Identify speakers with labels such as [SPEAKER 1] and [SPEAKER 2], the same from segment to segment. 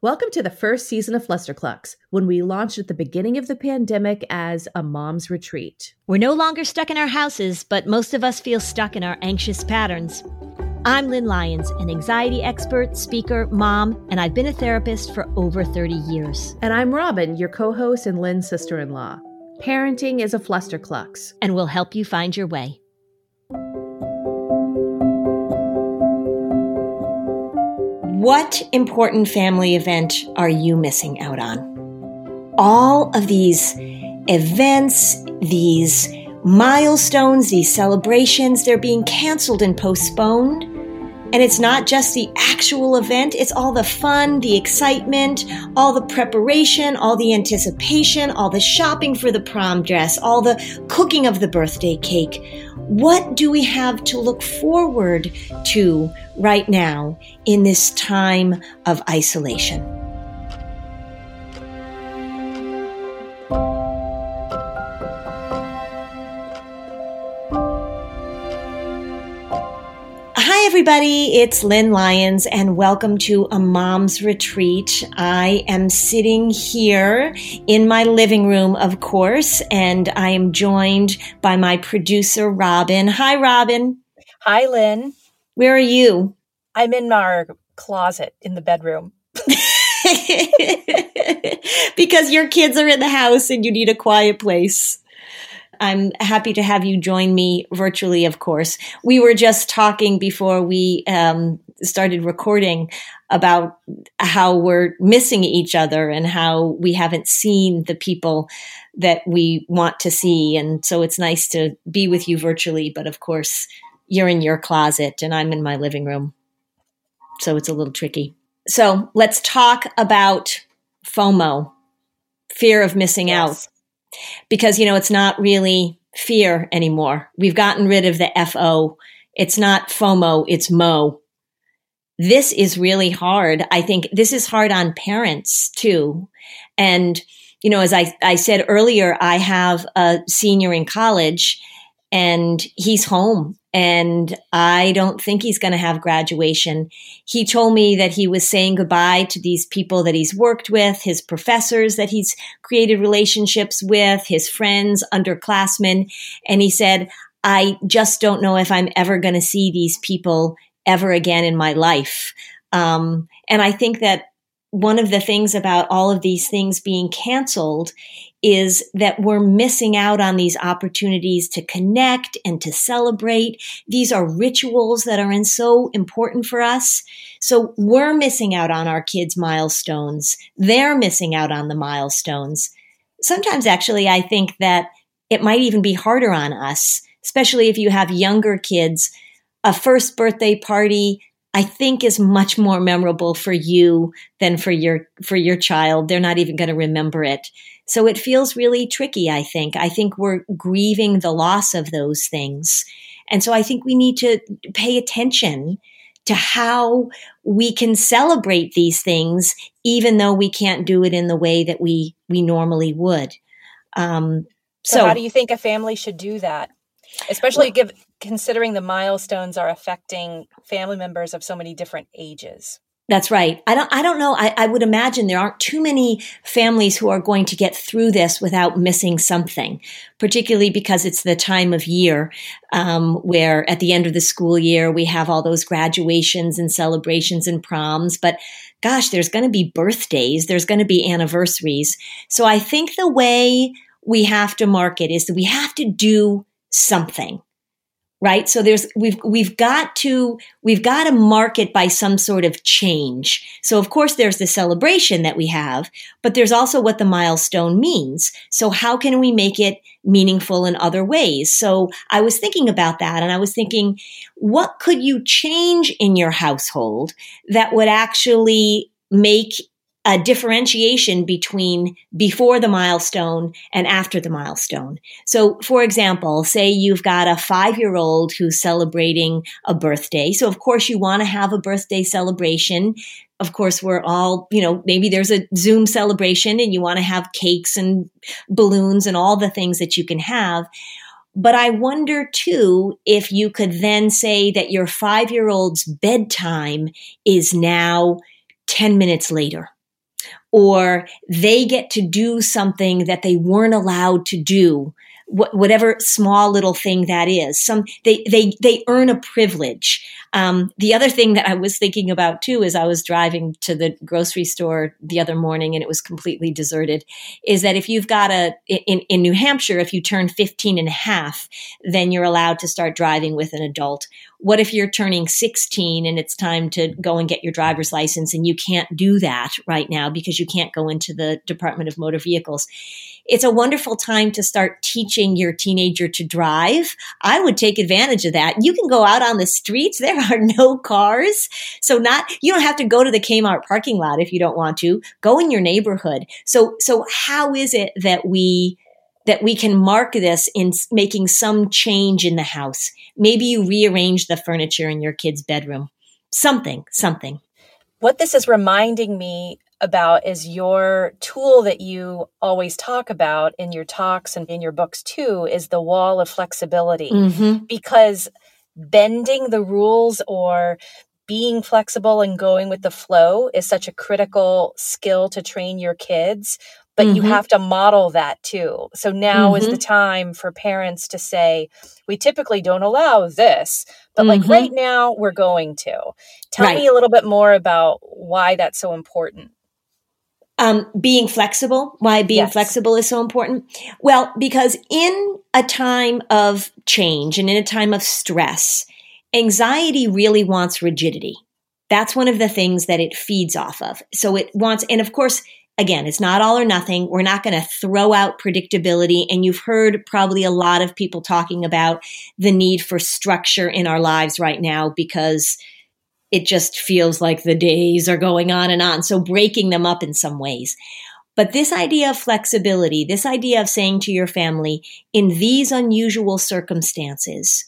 [SPEAKER 1] Welcome to the first season of Flusterclux, when we launched at the beginning of the pandemic as a mom's retreat.
[SPEAKER 2] We're no longer stuck in our houses, but most of us feel stuck in our anxious patterns. I'm Lynn Lyons, an anxiety expert, speaker, mom, and I've been a therapist for over 30 years.
[SPEAKER 1] And I'm Robin, your co host and Lynn's sister in law. Parenting is a Flusterclux,
[SPEAKER 2] and we'll help you find your way. What important family event are you missing out on? All of these events, these milestones, these celebrations, they're being canceled and postponed. And it's not just the actual event, it's all the fun, the excitement, all the preparation, all the anticipation, all the shopping for the prom dress, all the cooking of the birthday cake. What do we have to look forward to right now in this time of isolation? Everybody. It's Lynn Lyons, and welcome to a mom's retreat. I am sitting here in my living room, of course, and I am joined by my producer, Robin. Hi, Robin.
[SPEAKER 3] Hi, Lynn.
[SPEAKER 2] Where are you?
[SPEAKER 3] I'm in our closet in the bedroom.
[SPEAKER 2] because your kids are in the house and you need a quiet place. I'm happy to have you join me virtually, of course. We were just talking before we um, started recording about how we're missing each other and how we haven't seen the people that we want to see. And so it's nice to be with you virtually, but of course, you're in your closet and I'm in my living room. So it's a little tricky. So let's talk about FOMO, fear of missing yes. out because you know it's not really fear anymore. We've gotten rid of the FO. It's not FOMO, it's MO. This is really hard. I think this is hard on parents too. And you know, as I, I said earlier, I have a senior in college and he's home and I don't think he's going to have graduation. He told me that he was saying goodbye to these people that he's worked with, his professors that he's created relationships with, his friends, underclassmen. And he said, I just don't know if I'm ever going to see these people ever again in my life. Um, and I think that one of the things about all of these things being canceled is that we're missing out on these opportunities to connect and to celebrate. These are rituals that are so important for us. So we're missing out on our kids' milestones. They're missing out on the milestones. Sometimes actually, I think that it might even be harder on us, especially if you have younger kids. A first birthday party, I think is much more memorable for you than for your for your child. They're not even going to remember it. So it feels really tricky, I think. I think we're grieving the loss of those things. And so I think we need to pay attention to how we can celebrate these things, even though we can't do it in the way that we, we normally would. Um,
[SPEAKER 3] so, so, how do you think a family should do that? Especially well, give, considering the milestones are affecting family members of so many different ages.
[SPEAKER 2] That's right. I don't, I don't know. I, I, would imagine there aren't too many families who are going to get through this without missing something, particularly because it's the time of year um, where at the end of the school year we have all those graduations and celebrations and proms. But gosh, there's going to be birthdays, there's going to be anniversaries. So I think the way we have to market is that we have to do something right? So there's we've we've got to we've got to market by some sort of change. So of course there's the celebration that we have but there's also what the milestone means. So how can we make it meaningful in other ways? So i was thinking about that and i was thinking what could you change in your household that would actually make a differentiation between before the milestone and after the milestone. So, for example, say you've got a five year old who's celebrating a birthday. So, of course, you want to have a birthday celebration. Of course, we're all, you know, maybe there's a Zoom celebration and you want to have cakes and balloons and all the things that you can have. But I wonder too if you could then say that your five year old's bedtime is now 10 minutes later or they get to do something that they weren't allowed to do wh- whatever small little thing that is. Some they they they earn a privilege. Um, the other thing that i was thinking about too is i was driving to the grocery store the other morning and it was completely deserted is that if you've got a in, in new hampshire if you turn 15 and a half then you're allowed to start driving with an adult. What if you're turning 16 and it's time to go and get your driver's license and you can't do that right now because you can't go into the department of motor vehicles it's a wonderful time to start teaching your teenager to drive. I would take advantage of that. You can go out on the streets. There are no cars. So not, you don't have to go to the Kmart parking lot if you don't want to. Go in your neighborhood. So, so how is it that we, that we can mark this in making some change in the house? Maybe you rearrange the furniture in your kid's bedroom. Something, something.
[SPEAKER 3] What this is reminding me about is your tool that you always talk about in your talks and in your books too is the wall of flexibility mm-hmm. because bending the rules or being flexible and going with the flow is such a critical skill to train your kids but mm-hmm. you have to model that too. So now mm-hmm. is the time for parents to say, we typically don't allow this, but mm-hmm. like right now we're going to. Tell right. me a little bit more about why that's so important.
[SPEAKER 2] Um, being flexible, why being yes. flexible is so important? Well, because in a time of change and in a time of stress, anxiety really wants rigidity. That's one of the things that it feeds off of. So it wants, and of course, again, it's not all or nothing. We're not going to throw out predictability. And you've heard probably a lot of people talking about the need for structure in our lives right now because it just feels like the days are going on and on. So breaking them up in some ways. But this idea of flexibility, this idea of saying to your family, in these unusual circumstances,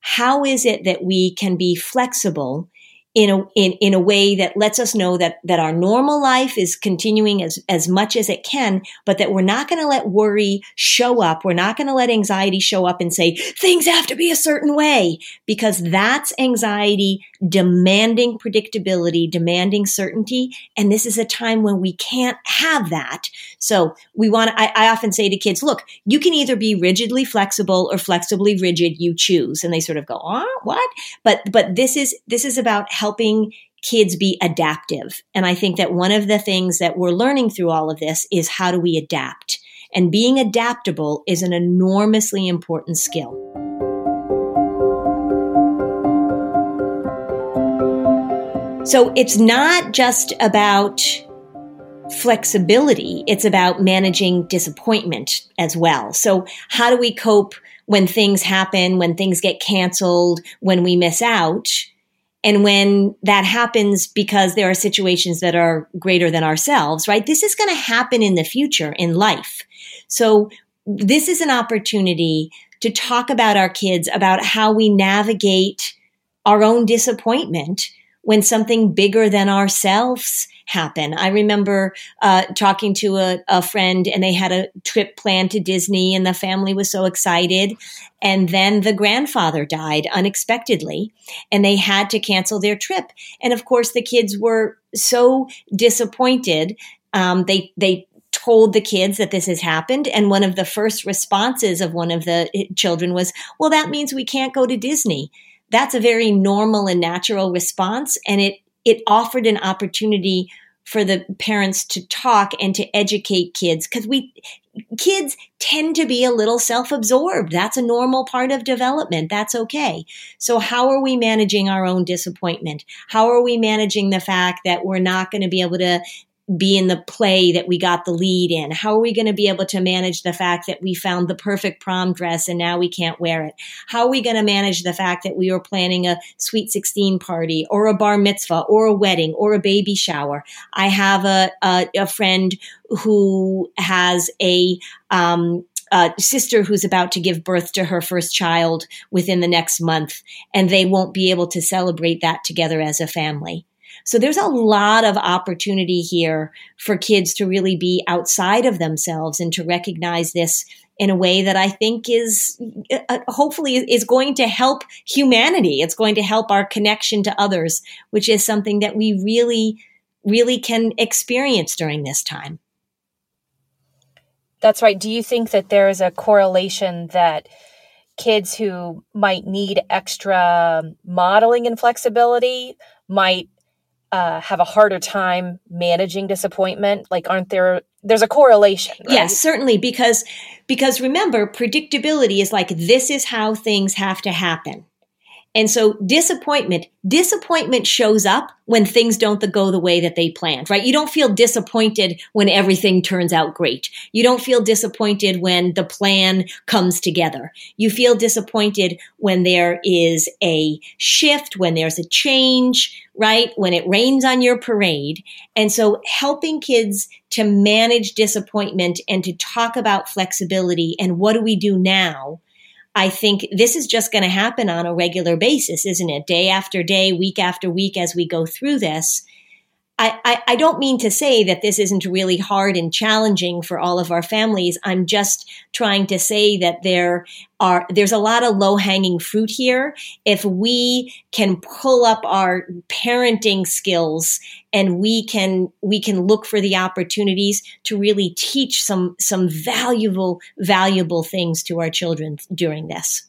[SPEAKER 2] how is it that we can be flexible in a in, in a way that lets us know that that our normal life is continuing as as much as it can but that we're not going to let worry show up. We're not going to let anxiety show up and say things have to be a certain way because that's anxiety demanding predictability demanding certainty and this is a time when we can't have that. So we want I, I often say to kids look you can either be rigidly flexible or flexibly rigid you choose and they sort of go oh what? But but this is this is about helping kids be adaptive. And I think that one of the things that we're learning through all of this is how do we adapt? And being adaptable is an enormously important skill. So it's not just about flexibility, it's about managing disappointment as well. So, how do we cope when things happen, when things get canceled, when we miss out? And when that happens because there are situations that are greater than ourselves, right? This is going to happen in the future in life. So this is an opportunity to talk about our kids, about how we navigate our own disappointment when something bigger than ourselves happen. I remember uh, talking to a, a, friend and they had a trip planned to Disney and the family was so excited. And then the grandfather died unexpectedly and they had to cancel their trip. And of course, the kids were so disappointed. Um, they, they told the kids that this has happened. And one of the first responses of one of the eh, children was, well, that means we can't go to Disney. That's a very normal and natural response. And it it offered an opportunity for the parents to talk and to educate kids because we kids tend to be a little self-absorbed. That's a normal part of development. That's okay. So how are we managing our own disappointment? How are we managing the fact that we're not going to be able to be in the play that we got the lead in? How are we going to be able to manage the fact that we found the perfect prom dress and now we can't wear it? How are we going to manage the fact that we were planning a sweet 16 party or a bar mitzvah or a wedding or a baby shower? I have a, a, a friend who has a, um, uh, sister who's about to give birth to her first child within the next month, and they won't be able to celebrate that together as a family. So there's a lot of opportunity here for kids to really be outside of themselves and to recognize this in a way that I think is uh, hopefully is going to help humanity. It's going to help our connection to others, which is something that we really, really can experience during this time.
[SPEAKER 3] That's right. Do you think that there is a correlation that kids who might need extra modeling and flexibility might uh, have a harder time managing disappointment like aren't there there's a correlation
[SPEAKER 2] right? yes certainly because because remember predictability is like this is how things have to happen and so disappointment, disappointment shows up when things don't go the way that they planned, right? You don't feel disappointed when everything turns out great. You don't feel disappointed when the plan comes together. You feel disappointed when there is a shift, when there's a change, right? When it rains on your parade. And so helping kids to manage disappointment and to talk about flexibility and what do we do now I think this is just going to happen on a regular basis, isn't it? Day after day, week after week, as we go through this. I, I, I, don't mean to say that this isn't really hard and challenging for all of our families. I'm just trying to say that there are there's a lot of low hanging fruit here. If we can pull up our parenting skills and we can we can look for the opportunities to really teach some some valuable valuable things to our children during this.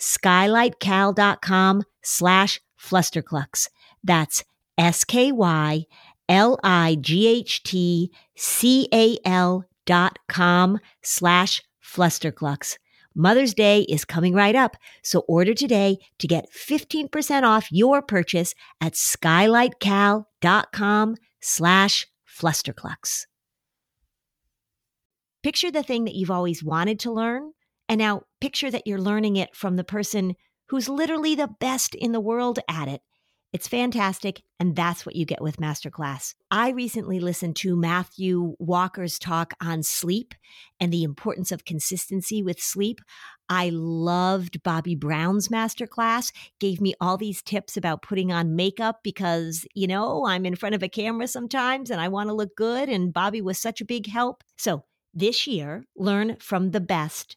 [SPEAKER 4] skylightcal.com slash flusterclux. That's S-K-Y-L-I-G-H-T-C-A-L dot com slash flusterclux. Mother's Day is coming right up, so order today to get 15% off your purchase at skylightcal.com slash flusterclux. Picture the thing that you've always wanted to learn and now picture that you're learning it from the person who's literally the best in the world at it. It's fantastic, and that's what you get with Masterclass. I recently listened to Matthew Walker's talk on sleep and the importance of consistency with sleep. I loved Bobbi Brown's masterclass, gave me all these tips about putting on makeup because, you know, I'm in front of a camera sometimes and I want to look good. And Bobbi was such a big help. So this year, learn from the best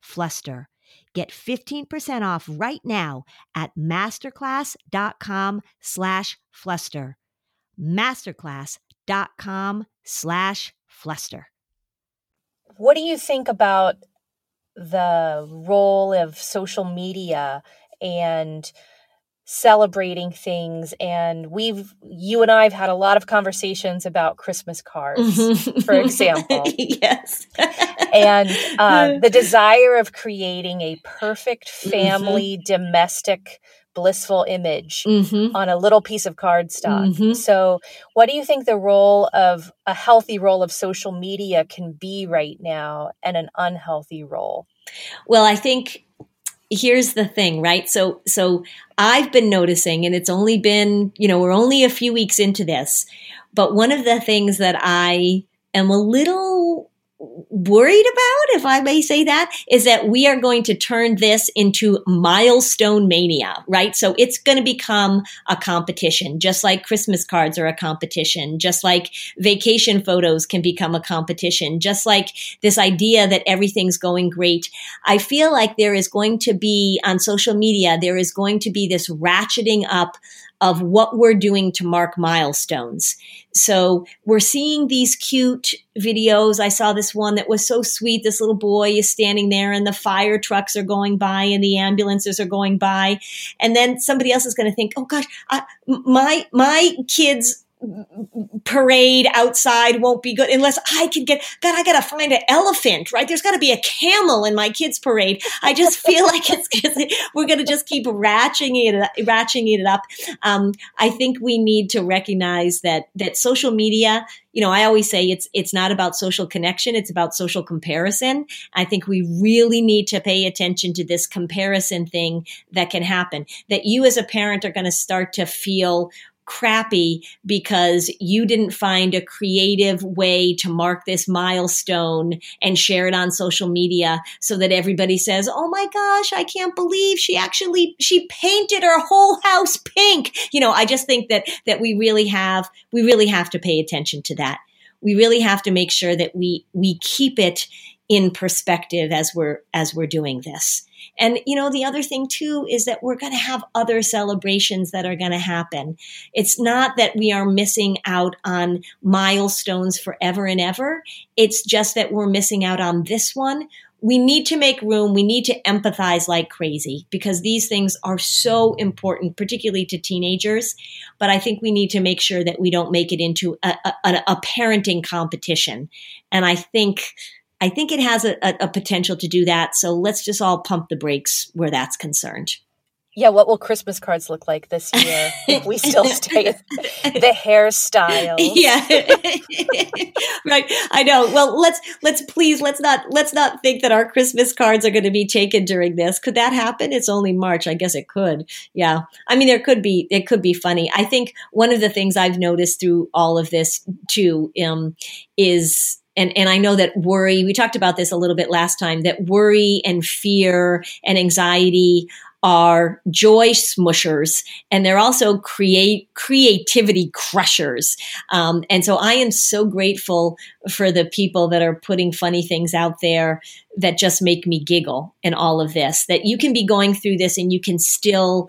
[SPEAKER 4] fluster. Get 15% off right now at masterclass.com slash fluster. Masterclass.com slash fluster.
[SPEAKER 3] What do you think about the role of social media and celebrating things and we've you and I've had a lot of conversations about Christmas cards mm-hmm. for example
[SPEAKER 2] yes
[SPEAKER 3] and uh, the desire of creating a perfect mm-hmm. family mm-hmm. domestic blissful image mm-hmm. on a little piece of cardstock mm-hmm. so what do you think the role of a healthy role of social media can be right now and an unhealthy role
[SPEAKER 2] well I think here's the thing, right? So, so I've been noticing, and it's only been, you know, we're only a few weeks into this, but one of the things that I am a little worried about, if I may say that, is that we are going to turn this into milestone mania, right? So it's going to become a competition, just like Christmas cards are a competition, just like vacation photos can become a competition, just like this idea that everything's going great. I feel like there is going to be on social media, there is going to be this ratcheting up of what we're doing to mark milestones. So we're seeing these cute videos. I saw this one that was so sweet. This little boy is standing there and the fire trucks are going by and the ambulances are going by. And then somebody else is going to think, oh gosh, I, my, my kids parade outside won't be good unless I can get, God, I got to find an elephant, right? There's got to be a camel in my kids' parade. I just feel like it's, we're to just keep ratcheting it, ratcheting it up. Um, I think we need to recognize that, that social media, you know, I always say it's, it's not about social connection. It's about social comparison. I think we really need to pay attention to this comparison thing that can happen that you as a parent are going to start to feel crappy because you didn't find a creative way to mark this milestone and share it on social media so that everybody says, "Oh my gosh, I can't believe she actually she painted her whole house pink." You know, I just think that that we really have we really have to pay attention to that. We really have to make sure that we we keep it in perspective as we're as we're doing this. And you know, the other thing too is that we're going to have other celebrations that are going to happen. It's not that we are missing out on milestones forever and ever. It's just that we're missing out on this one. We need to make room. We need to empathize like crazy because these things are so important, particularly to teenagers. But I think we need to make sure that we don't make it into a, a, a parenting competition. And I think I think it has a, a, a potential to do that. So let's just all pump the brakes where that's concerned.
[SPEAKER 3] Yeah, what will Christmas cards look like this year if we still stay the hairstyle?
[SPEAKER 2] Yeah. right. I know. Well, let's let's please let's not let's not think that our Christmas cards are going to be taken during this. Could that happen? It's only March. I guess it could. Yeah. I mean there could be it could be funny. I think one of the things I've noticed through all of this too um, is and and I know that worry, we talked about this a little bit last time, that worry and fear and anxiety are joy smushers and they're also create creativity crushers. Um, and so I am so grateful for the people that are putting funny things out there that just make me giggle in all of this. That you can be going through this and you can still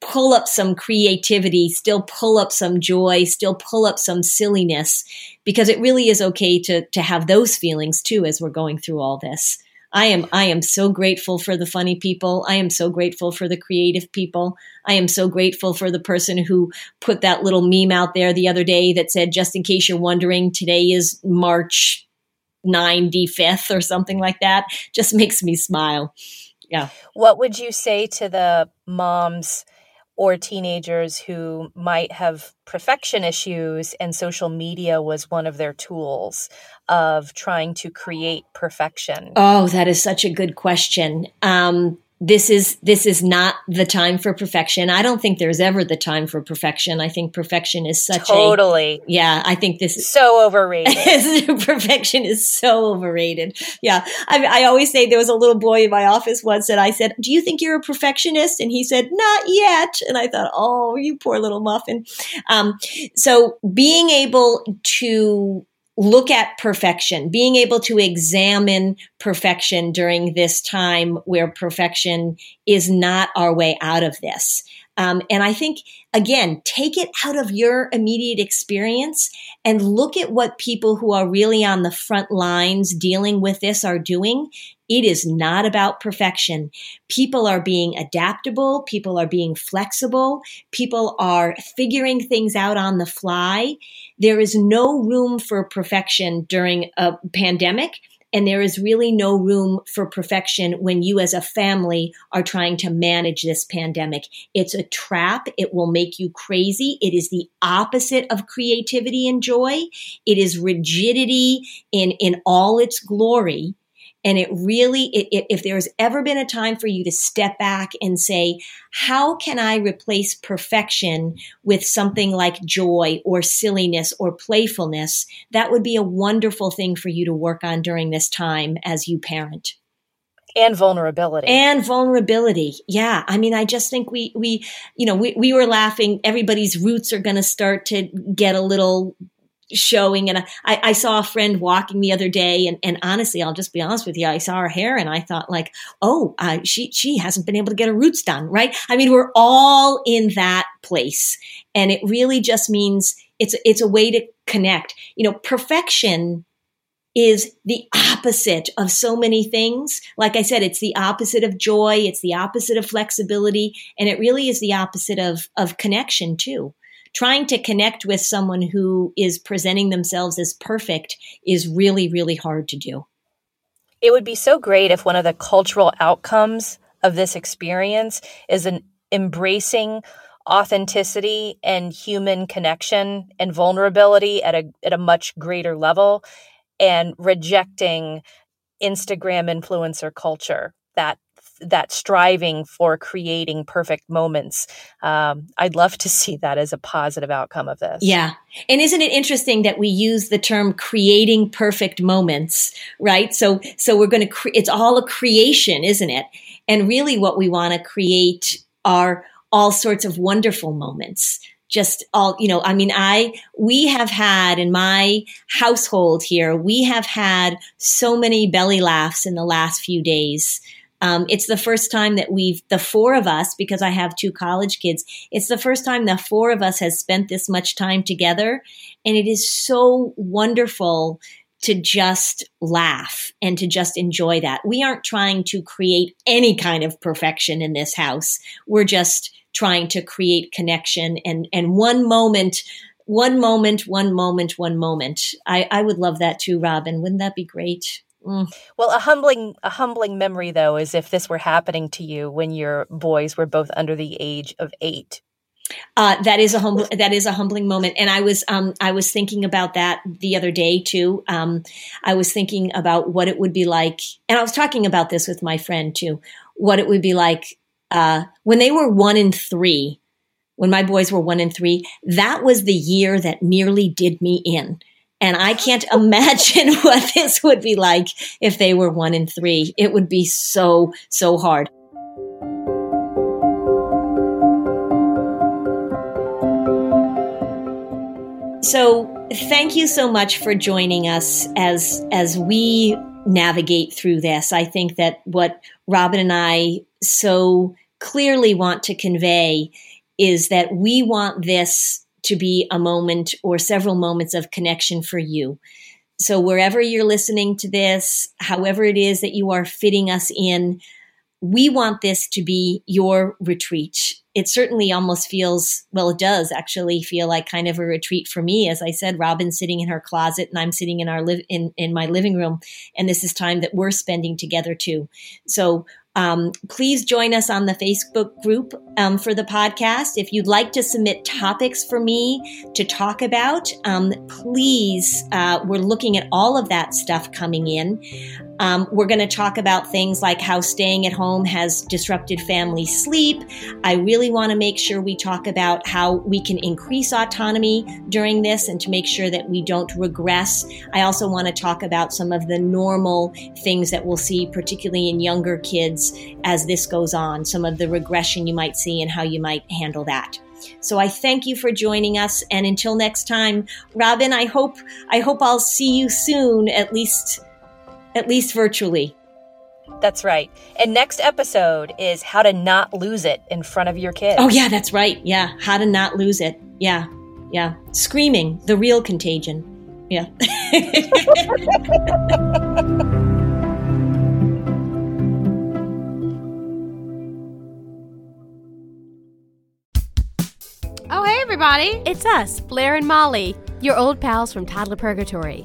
[SPEAKER 2] pull up some creativity, still pull up some joy, still pull up some silliness, because it really is okay to to have those feelings too as we're going through all this. I am I am so grateful for the funny people. I am so grateful for the creative people. I am so grateful for the person who put that little meme out there the other day that said just in case you're wondering today is March 95th or something like that. Just makes me smile. Yeah.
[SPEAKER 3] What would you say to the moms or teenagers who might have perfection issues and social media was one of their tools of trying to create perfection?
[SPEAKER 2] Oh, that is such a good question. Um, this is this is not the time for perfection. I don't think there's ever the time for perfection. I think perfection is such
[SPEAKER 3] totally.
[SPEAKER 2] A, yeah, I think this is
[SPEAKER 3] so overrated.
[SPEAKER 2] perfection is so overrated. Yeah, I, I always say there was a little boy in my office once that I said, "Do you think you're a perfectionist?" And he said, "Not yet." And I thought, "Oh, you poor little muffin." Um, so being able to look at perfection, being able to examine perfection during this time where perfection is not our way out of this. Um, and I think, again, take it out of your immediate experience and look at what people who are really on the front lines dealing with this are doing. It is not about perfection. People are being adaptable. People are being flexible. People are figuring things out on the fly. There is no room for perfection during a pandemic. And there is really no room for perfection when you as a family are trying to manage this pandemic. It's a trap. It will make you crazy. It is the opposite of creativity and joy. It is rigidity in, in all its glory. And it really, it, it, if there's ever been a time for you to step back and say, how can I replace perfection with something like joy or silliness or playfulness? That would be a wonderful thing for you to work on during this time as you parent.
[SPEAKER 3] And vulnerability.
[SPEAKER 2] And vulnerability. Yeah. I mean i just think we we you know we, we were laughing. Everybody's roots are going to start to get a little showing. And I, I saw a friend walking the other day, and, and honestly, I'll just be honest with you, I saw her hair, and I thought like, oh, uh, she she hasn't been able to get her roots done, right? I mean, we're all in that place, and it really just means it's it's a way to connect. You know, perfection is the opposite of so many things. Like I said, it's the opposite of joy, it's the opposite of flexibility, and it really is the opposite of of connection too trying to connect with someone who is presenting themselves as perfect is really, really hard to do.
[SPEAKER 3] It would be so great if one of the cultural outcomes of this experience is an embracing authenticity and human connection and vulnerability at a at a much greater level and rejecting Instagram influencer culture that that striving for creating perfect moments. Um, I'd love to see that as a positive outcome of this.
[SPEAKER 2] Yeah. And isn't it interesting that we use the term creating perfect moments, right? So, so we're going to, cre- it's all a creation, isn't it? And really what we want to create are all sorts of wonderful moments just all you know i mean i we have had in my household here we have had so many belly laughs in the last few days um, it's the first time that we've, the four of us, because I have two college kids, it's the first time the four of us has spent this much time together. And it is so wonderful to just laugh and to just enjoy that. We aren't trying to create any kind of perfection in this house. We're just trying to create connection and, and one moment, one moment, one moment, one moment. I, I would love that too, Robin. Wouldn't that be great?
[SPEAKER 3] Mm. Well, a humbling a humbling memory though is if this were happening to you when your boys were both under the age of 8.
[SPEAKER 2] Uh, that is a humble that is a humbling moment and i was um, i was thinking about that the other day too um, i was thinking about what it would be like and i was talking about this with my friend too what it would be like uh, when they were one and three when my boys were one and three that was the year that nearly did me in and I can't imagine what this would be like if they were one in three. It would be so, so hard. So, thank you so much for joining us as as we navigate through this. I think that what Robin and I so clearly want to convey is that we want this to be a moment or several moments of connection for you. So, wherever you're listening to this, however it is that you are fitting us in, we want this to be your retreat. It certainly almost feels, well, it does actually feel like kind of a retreat for me. As I said, Robin's sitting in her closet and I'm sitting in our live in, in my living room. And this is time that we're spending together too. So um, please join us on the Facebook group um, for the podcast. If you'd like to submit topics for me to talk about, um, please, uh, we're looking at all of that stuff coming in. Um, we're going to talk about things like how staying at home has disrupted family sleep. I really want to make sure we talk about how we can increase autonomy during this and to make sure that we don't regress. I also want to talk about some of the normal things that we'll see, particularly in younger kids as this goes on, some of the regression you might see and how you might handle that. So I thank you for joining us and until next time, Robin, I hope I hope I'll see you soon at least at least virtually.
[SPEAKER 3] That's right. And next episode is how to not lose it in front of your kids.
[SPEAKER 2] Oh, yeah, that's right. Yeah, how to not lose it. Yeah, yeah. Screaming, the real contagion. Yeah.
[SPEAKER 5] oh, hey, everybody. It's us, Blair and Molly, your old pals from Toddler Purgatory.